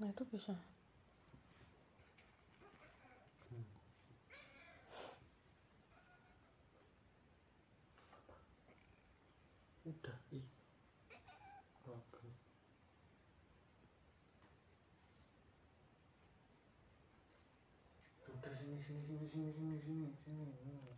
Nah, tutup bisa. Udah ih. Udah sini sini sini sini sini sini sini.